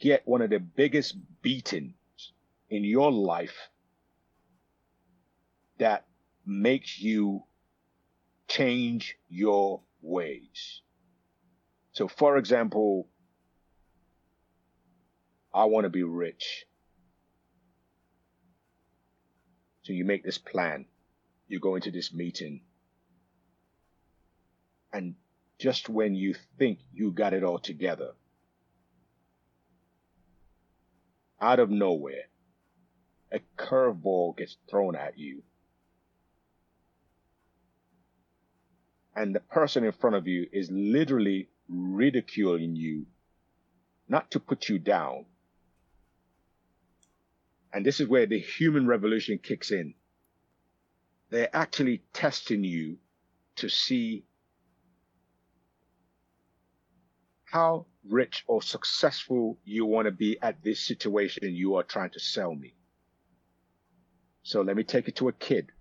get one of the biggest beatings in your life that makes you change your ways. So, for example, I want to be rich. So you make this plan. You go into this meeting. And just when you think you got it all together, out of nowhere, a curveball gets thrown at you. And the person in front of you is literally ridiculing you, not to put you down. And this is where the human revolution kicks in. They're actually testing you to see how rich or successful you want to be at this situation you are trying to sell me. So let me take it to a kid.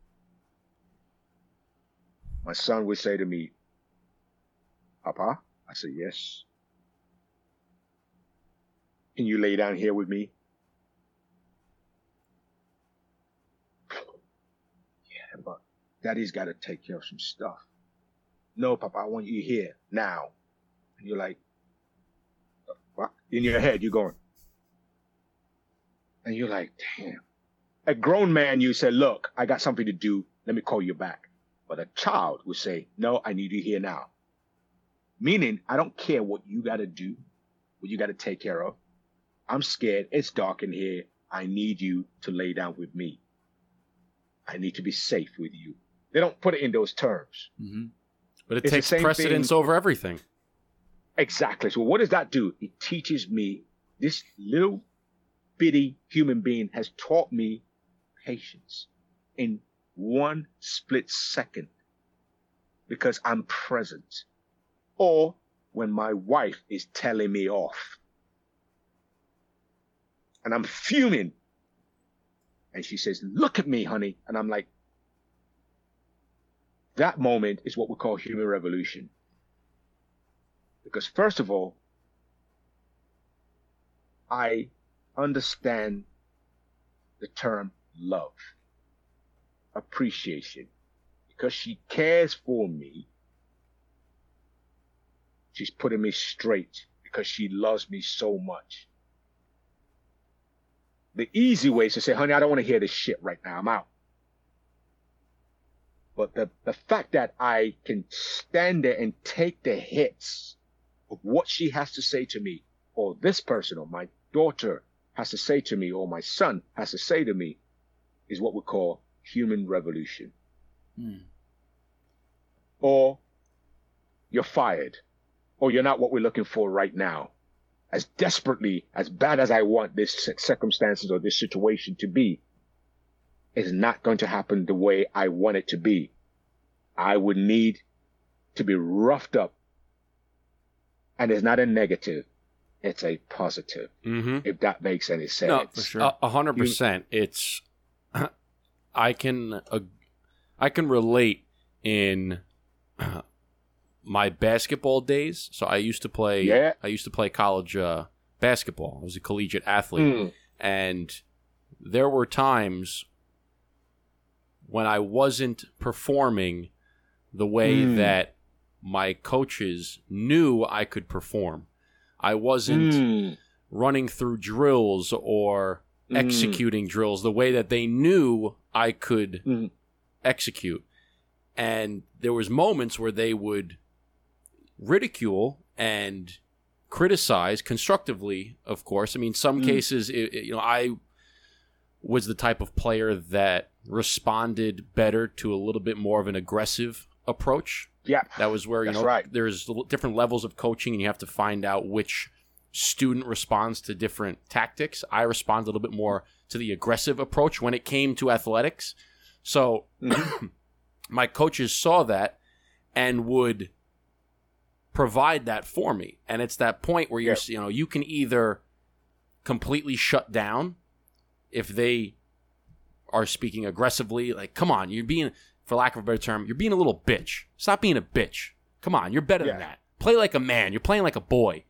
My son would say to me, Papa, I said, yes. Can you lay down here with me? Yeah, but daddy's got to take care of some stuff. No, Papa, I want you here now. And you're like? In your head, you're going. And you're like, damn. A grown man, you say, look, I got something to do. Let me call you back. But a child would say, no, I need you here now. Meaning, I don't care what you got to do, what you got to take care of. I'm scared. It's dark in here. I need you to lay down with me. I need to be safe with you. They don't put it in those terms. hmm but it It's takes precedence thing- over everything. Exactly. So what does that do? It teaches me this little bitty human being has taught me patience in one split second because I'm present. Or when my wife is telling me off and I'm fuming and she says, look at me, honey. And I'm like, that moment is what we call human revolution. Because first of all, I understand the term love, appreciation, because she cares for me. She's putting me straight because she loves me so much. The easy way is to say, honey, I don't want to hear this shit right now. I'm out. But the, the fact that I can stand there and take the hits of what she has to say to me, or this person, or my daughter has to say to me, or my son has to say to me, is what we call human revolution. Hmm. Or you're fired, or you're not what we're looking for right now. As desperately, as bad as I want this circumstances or this situation to be, is not going to happen the way I want it to be. I would need to be roughed up. And it's not a negative, it's a positive, Mm-hmm. if that makes any sense. No, For sure. A- hundred percent. It's I can uh, I can relate in my basketball days. So I used to play. Yeah. I used to play college uh, basketball. I was a collegiate athlete, Mm, and there were times when I wasn't performing the way Mm. that my coaches knew I could perform. I wasn't mm, running through drills or Mm. executing drills the way that they knew I could Mm. execute. And there was moments where they would ridicule and criticize constructively, of course. I mean, some Mm. cases, it, it- you know, I was the type of player that responded better to a little bit more of an aggressive approach. yeah. That was where you That's know right. there's different levels of coaching, and you have to find out which student responds to different tactics. I respond a little bit more to the aggressive approach when it came to athletics. So Mhm. my coaches saw that and would provide that for me. And it's that point where you're you know you can either completely shut down if they are speaking aggressively like come on you're being for lack of a better term you're being a little bitch. Stop being a bitch. Come on you're better than that. Play like a man. You're playing like a boy.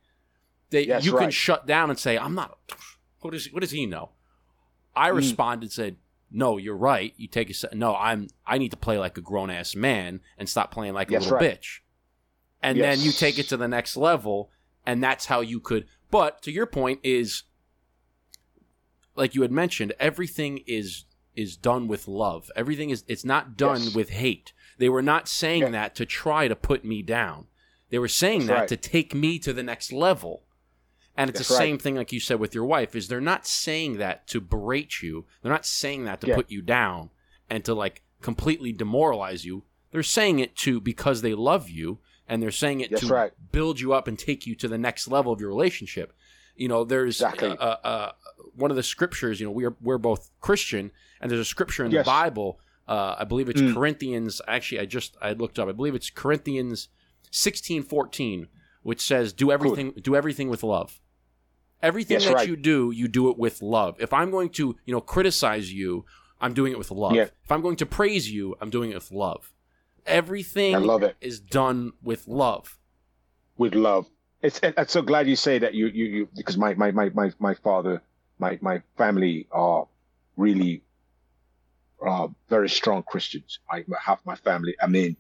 They, That's you can shut down and say i'm not what does what does he know? I Mm. responded said no you're right. You take a no i'm i need to play like a grown-ass man and stop playing like a That's little right. bitch. And then you take it to the next level and that's how you could but to your point is like you had mentioned everything is is done with love everything is it's not done Yes. with hate they were not saying Yeah. that to try to put me down they were saying That's that right. to take me to the next level and it's That's the right. same thing like you said with your wife is they're not saying that to berate you they're not saying that to Yeah. put you down and to like completely demoralize you they're saying it to because they love you and they're saying it That's to right. build you up and take you to the next level of your relationship you know there's Exactly. uh, uh, one of the scriptures you know we're we're both christian and there's a scripture in Yes. the bible uh, i believe it's Mm. corinthians actually i just i looked up i believe it's corinthians 16 14 which says do everything do everything with love everything Yes, that right. you do you do it with love if i'm going to you know criticize you i'm doing it with love Yeah. if i'm going to praise you i'm doing it with love everything I love it. is done with love with love. It's I'm so glad you say that you you, you because my, my, my, my, my father, my, my family are really uh, very strong Christians. I have my family. I mean,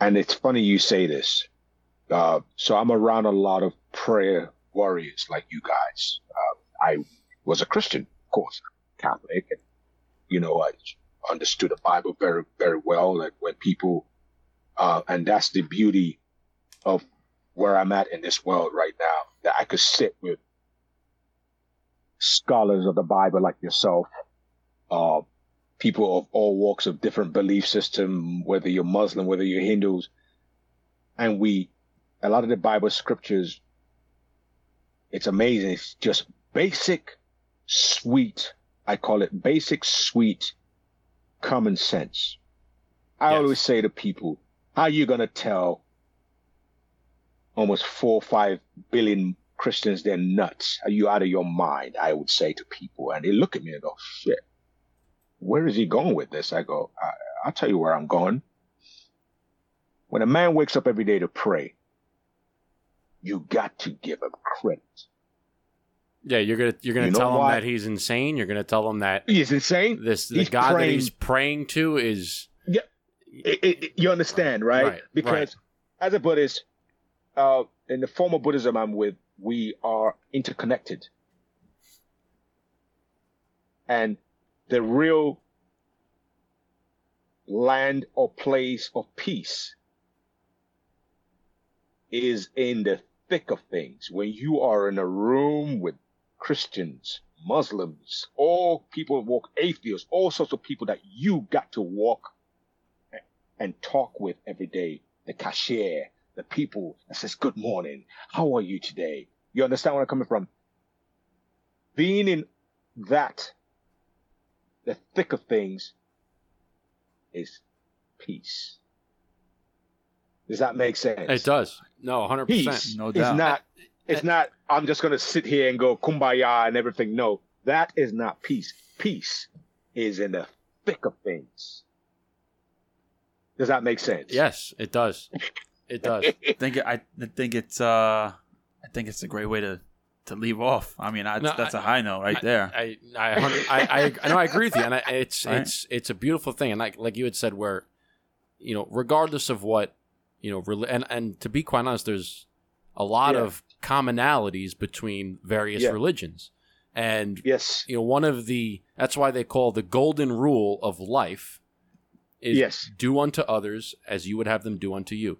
and it's funny you say this. Uh, so I'm around a lot of prayer warriors like you guys. Uh, I was a Christian, of course, Catholic, and you know I understood the Bible very very well. And when people, uh, and that's the beauty of where I'm at in this world right now, that I could sit with scholars of the Bible like yourself, uh, people of all walks of different belief system, whether you're Muslim, whether you're Hindus, and we, a lot of the Bible scriptures, it's amazing. It's just basic, sweet. I call it basic, sweet, common sense. I Yes. always say to people, how you gonna tell almost four or five billion Christians they're nuts? Are you out of your mind? I would say to people, and they look at me and go, "Shit, where is he going with this?" I go, I, "I'll tell you where I'm going." When a man wakes up every day to pray, you got to give him credit. Yeah, you're gonna you're gonna You tell him why? that he's insane. You're gonna tell him that He's insane. this the He's God that he's praying to is It- it- it- you understand, right? Right, because right. as a Buddhist, uh, in the form of Buddhism I'm with, we are interconnected. And the real land or place of peace is in the thick of things. When you are in a room with Christians, Muslims, all people walk atheists, all sorts of people that you got to walk and talk with every day. The cashier, the people that says, good morning. How are you today? You understand where I'm coming from? Being in that, the thick of things is peace. Does that make sense? it does. No, 100%. peace percent. No is doubt. not it's not i'm just going to sit here and go kumbaya and everything no that is not peace peace is in the thick of things does that make sense Yes, it does. It does. I think I think it's uh I think it's a great way to to leave off. I mean, I, No, that's I- a high note right there. I I I, hundred- I I I know I agree with you, and I, it's Right. it's it's a beautiful thing, and like like you had said, where you know, regardless of what you know, rel- and and to be quite honest, there's a lot Yeah. of commonalities between various Yeah. religions, and yes you know, one of the that's why they call the golden rule of life is Yes. do unto others as you would have them do unto you.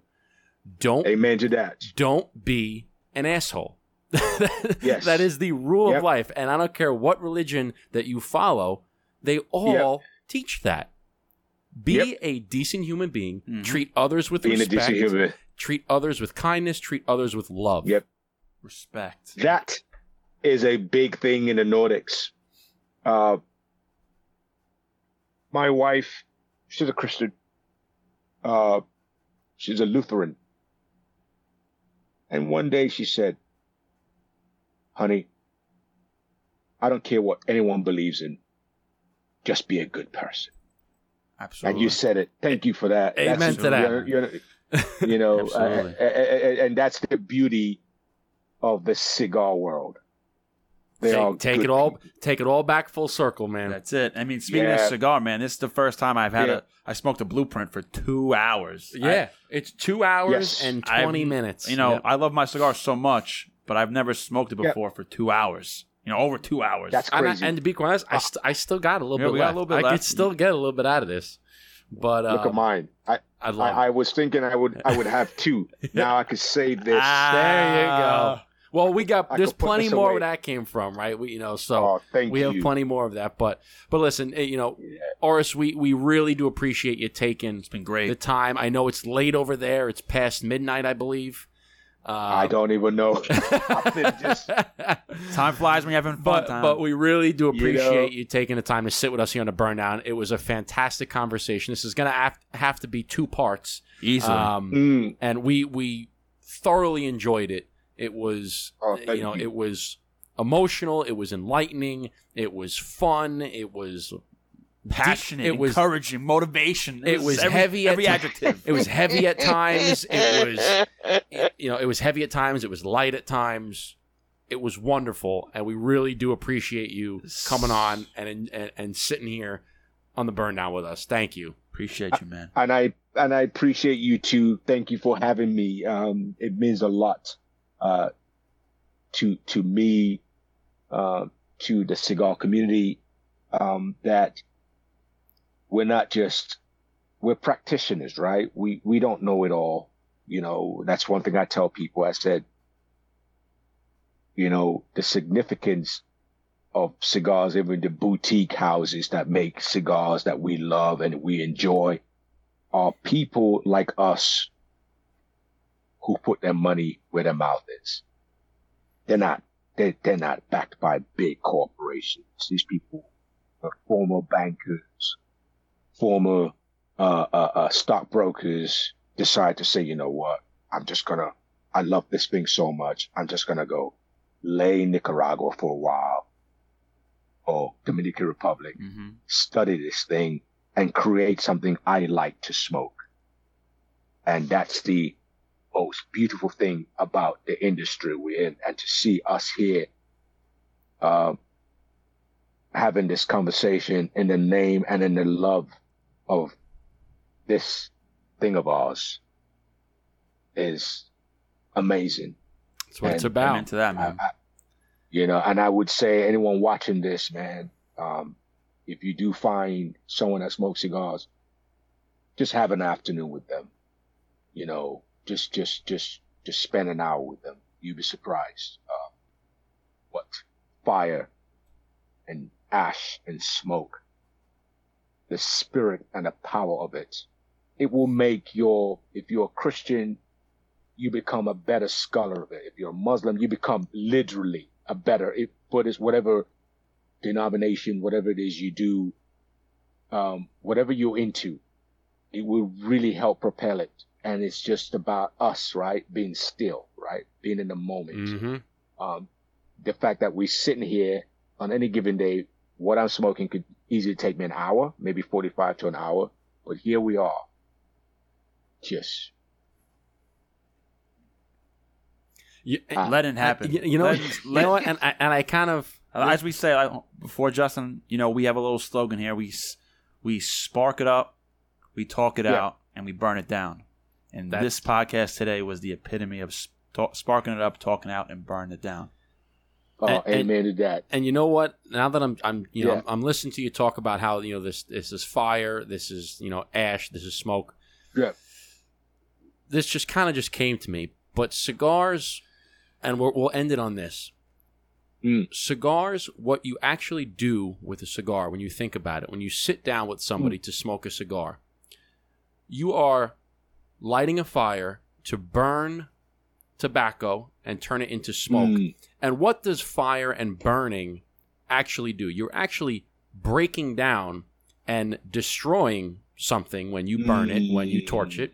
Don't amen to that don't be an asshole. Yes. that is the rule Yep. of life. And I don't care what religion that you follow, they all teach that. Be Yep. a decent human being, Mhm. treat others with being a decent human treat others with kindness, treat others with love. Yep. Respect. that is a big thing in the nordics uh my wife she's a christian uh she's a lutheran and one day she said honey i don't care what anyone believes in just be a good person Absolutely. and you said it thank you for that Amen to that. you're- you're- you know, uh, and that's the beauty of the cigar world. They are Take, take it all take it all back full circle, man. That's it. I mean, speaking of Yeah. cigar, man, this is the first time I've had Yeah. a. I smoked a blueprint for two hours. I- yeah. it's two hours Yes. and I've- twenty minutes. you know, Yep. I love my cigar so much, but I've never smoked it Yeah. before for two hours. You know, over two hours. That's And, I- crazy. and to be quite honest, I, st- I still got a little Yeah, bit we got a little bit I could still get a little bit out of this, but uh, Look at mine. I, I love. I, I was thinking I would I would have two. Now I could save this. Ah, There you go. Well, we got I there's plenty more away. where that came from, right? We, you know, so oh, thank we you. have plenty more of that. But but listen, eh, you know, Oris, we we really do appreciate you taking It's been great. the time. I know it's late over there. It's past midnight, I believe. Uh, I don't even know. Just Time flies when you're having fun. but time. but we really do appreciate you, know- taking the time to sit with us here on the burn down. It was a fantastic conversation. This is gonna have, have to be two parts. easily. Um, mm, and we we thoroughly enjoyed it. It was Oh, you know you. it was emotional. It was enlightening. It was fun. It was passionate, it was- encouraging, motivation. it was every, heavy at Every ti- adjective. it was heavy at times. It was you know it was heavy at times. It was light at times. It was wonderful, and we really do appreciate you coming on and and, and sitting here on the burn down with us. Thank you. Appreciate you, man. and I and I appreciate you too. Thank you for having me. Um, it means a lot uh, to to me, uh, to the cigar community. Um, that we're not just we're practitioners, right? We we don't know it all. You know, that's one thing I tell people. I said, you know, the significance of cigars, even the boutique houses that make cigars that we love and we enjoy, are people like us who put their money where their mouth is. They're not. They're, they're not backed by big corporations. These people are former bankers, former uh, uh, uh, stockbrokers decide to say, you know what, I'm just gonna, I love this thing so much, I'm just gonna go lay in Nicaragua for a while or Dominican Republic, hmm study this thing and create something I like to smoke. And that's the most beautiful thing about the industry we're in, and to see us here, um, having this conversation in the name and in the love of this thing of ours is amazing. That's what it's about. Amen to that, man. I- I- you know, and I would say anyone watching this, man, um, if you do find someone that smokes cigars, just have an afternoon with them. You know, just just just just spend an hour with them. You'd be surprised uh, what fire and ash and smoke, the spirit and the power of it. It will make your if you're a Christian, you become a better scholar of it. If you're a Muslim, you become literally a better. If Buddhist, whatever denomination, whatever it is you do, um, whatever you're into, it will really help propel it. And it's just about us, right? Being still, right? Being in the moment. hmm Um, the fact that we're sitting here on any given day, what I'm smoking could easily take me an hour, maybe 45 to an hour. But here we are. Just You, Ah. Let it happen. You, you know, Let- you know what? And I, and I kind of As we say I, before, Justin, you know, we have a little slogan here. We we spark it up, we talk it Yeah. out, and we burn it down. And That's- this podcast today was the epitome of s- talk, sparking it up, talking out, and burning it down. oh, And- and- amen to that. and you know what? Now that I'm, I'm, you know, Yeah. I'm, I'm listening to you talk about how you know this, this is fire, this is you know ash, this is smoke. Yeah. This just kind of just came to me. But cigars, and we'll, we'll end it on this. Mm. Cigars, what you actually do with a cigar, when you think about it, when you sit down with Mm. somebody to smoke a cigar, you are lighting a fire to burn tobacco and turn it into smoke. Mm. And what does fire and burning actually do? You're actually breaking down and destroying something when you burn it, when you torch it.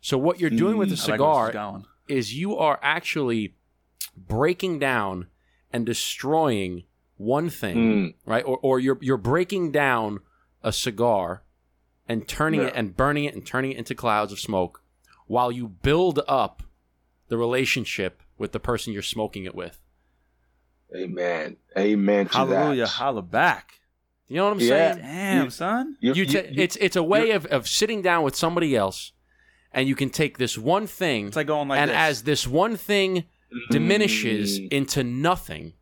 So what you're doing with a Mm, I like is cigar is you are actually breaking down and destroying one thing, Mm. right? Or, or you're you're breaking down a cigar and turning it and burning it and turning it into clouds of smoke while you build up the relationship with the person you're smoking it with. Amen. Amen to Hallelujah, that. holla back. You know what I'm Yeah. saying? Damn, You- son. You- You you- ta- you- it's it's a way of, of sitting down with somebody else, and you can take this one thing, It's like going like and this. as this one thing diminishes Mm. into nothing,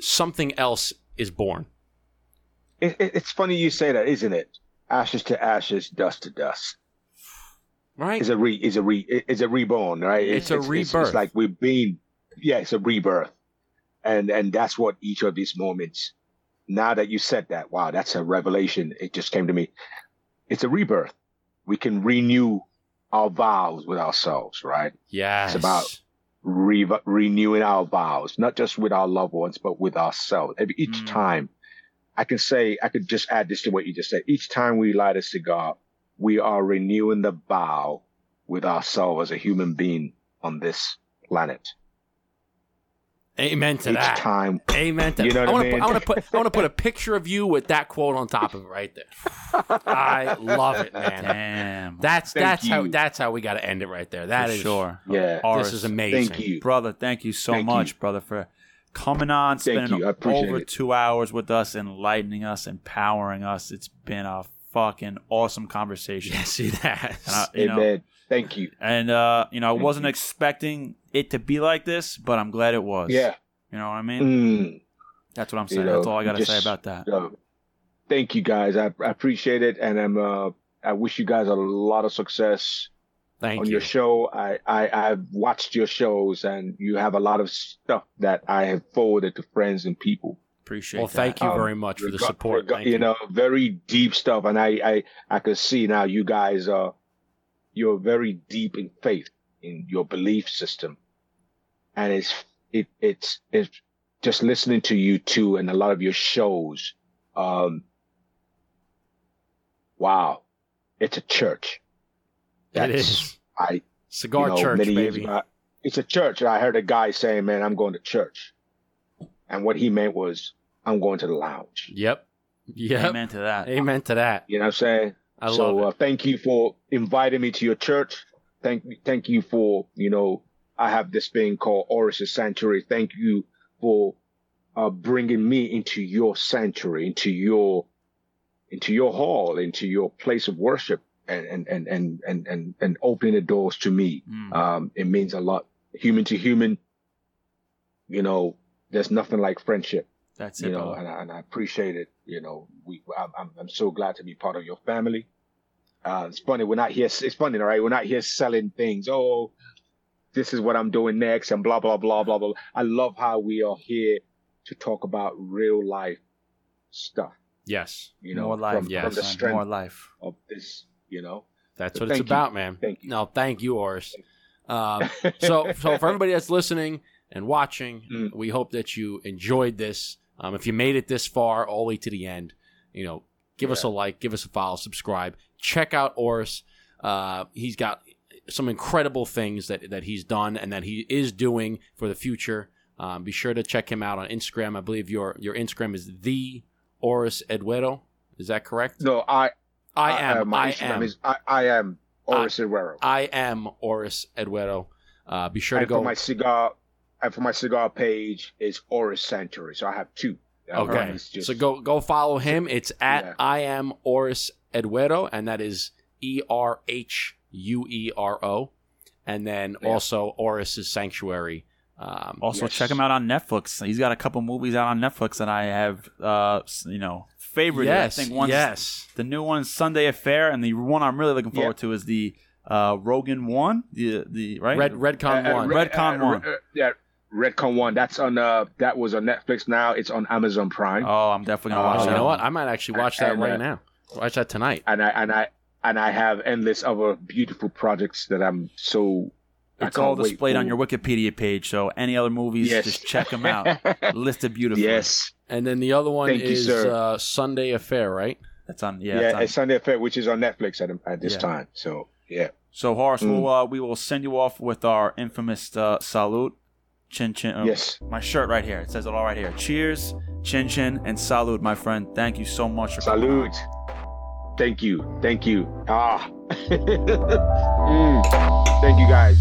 something else is born. It, it, it's funny you say that, isn't it? Ashes to ashes, dust to dust. Right? Is a re, is a re, is a reborn, right? It's a It's, rebirth. like we've been, yeah, it's a rebirth, and and that's what each of these moments. Now that you said that, wow, that's a revelation. It just came to me. It's a rebirth. We can renew our vows with ourselves, right? yes. It's about- Re- renewing our vows, not just with our loved ones, but with ourselves. Every- Each Mm. time, I can say, I could just add this to what you just said. Each time we light a cigar, we are renewing the vow with ourselves as a human being on this planet. Amen to Each that. time, Amen to You know I what I want to mean? put I want to put I want to put a picture of you with that quote on top of it right there. I love it, man. Damn. That's Thank that's how that's how we got to end it right there. That For is sure. yeah. Oris, This is amazing. Thank you. brother. Thank you so Thank much, you. brother, for coming on, Thank spending you. I appreciate over it. two hours with us, enlightening us, empowering us. It's been a fucking awesome conversation. Yes, it has. And I- you know, Thank you. and uh, you know, I Thank wasn't you. expecting it to be like this, but I'm glad it was. Yeah. You know what I mean? Mm. That's what I'm You saying. know, That's all I got to just- say about that. Uh, thank you guys. I, I appreciate it, and I'm. Uh, I wish you guys a lot of success Thank on you. your show. I, I I've watched your shows, and you have a lot of stuff that I have forwarded to friends and people. Appreciate Well, that. thank you Um, very much for the support. rega- Thank you you. know, very deep stuff, and I I I can see now you guys are you're very deep in faith in your belief system, and it's it it's it's just listening to you too, and a lot of your shows. Um, wow, it's a church. It That's- is I cigar you know, church, baby. ago, it's a church. I heard a guy saying, "Man, I'm going to church," and what he meant was, "I'm going to the lounge." Yep. Yep. Amen to that. Amen to that. You know what I'm saying? I so love uh, thank you for inviting me to your church. thank thank you for you know I have this thing called Oris Sanctuary. Thank you for uh, bringing me into your sanctuary, into your into your hall, into your place of worship, and and and and and and, opening the doors to me. Mm. Um, it means a lot, human to human. You know, there's nothing like friendship. That's You it. know, and I, and I appreciate it. You know, we I'm I'm, I'm so glad to be part of your family. Uh, it's funny we're not here. It's funny, all right? We're not here selling things. Oh, this is what I'm doing next, and blah blah blah blah blah. I love how we are here to talk about real life stuff. Yes, You know, more life. from, yes. from the strength More life. of this. You know, that's So what it's you. about, man. Thank you. No, thank you, Oris. Um, so, so for everybody that's listening and watching, Mm. we hope that you enjoyed this. Um, if you made it this far, all the way to the end, you know, give us a like, give us a follow, subscribe, check out Oris. Uh, he's got some incredible things that that he's done and that he is doing for the future. Um, be sure to check him out on Instagram. I believe your your Instagram is the Oris Erhuero. Is that correct? no, I I am. uh, my I am. is I, I am Oris Erhuero. I am Oris Erhuero. Uh, be sure to go. for my cigar, and for my cigar page is Oris Sanctuary. So I have two. Uh, Okay, just- so go go follow him. It's at Yeah. I am Oris Erhuero, and that is E R H U E R O, and then Yeah. also Oris's Sanctuary. Um, Also, Yes. check him out on Netflix. He's got a couple movies out on Netflix that I have, uh, you know, favorite. yes, I think one's yes, the new one Sunday Affair, and the one I'm really looking forward Yeah. to is the uh, Rogan one. The the right Red Redcon Uh, uh, one. Red- Redcon uh, one. uh, yeah, Redcon one. That's on. Uh, that was on Netflix. Now it's on Amazon Prime. Oh, I'm definitely gonna watch oh, that. you know what? I might actually watch that And, right uh, now. Watch that tonight. And I and I and I have endless other beautiful projects that I'm so. It's all can't wait displayed on your Wikipedia page. So any other movies, Yes. just check them out. Listed beautifully. yes. And then the other one Thank you, is sir. uh, Sunday Affair, right? That's on. Yeah, Yeah. it's on- it's Sunday Affair, which is on Netflix at at this Yeah. time. So yeah. So Oris, Mm. we'll, uh, we will send you off with our infamous uh, salute. Chin chin. uh, Yes. My shirt right here. It says it all right here. Cheers, chin chin, and salute, my friend. Thank you so much for coming on. Salute. Thank you. Thank you. Ah. Mm. Thank you guys.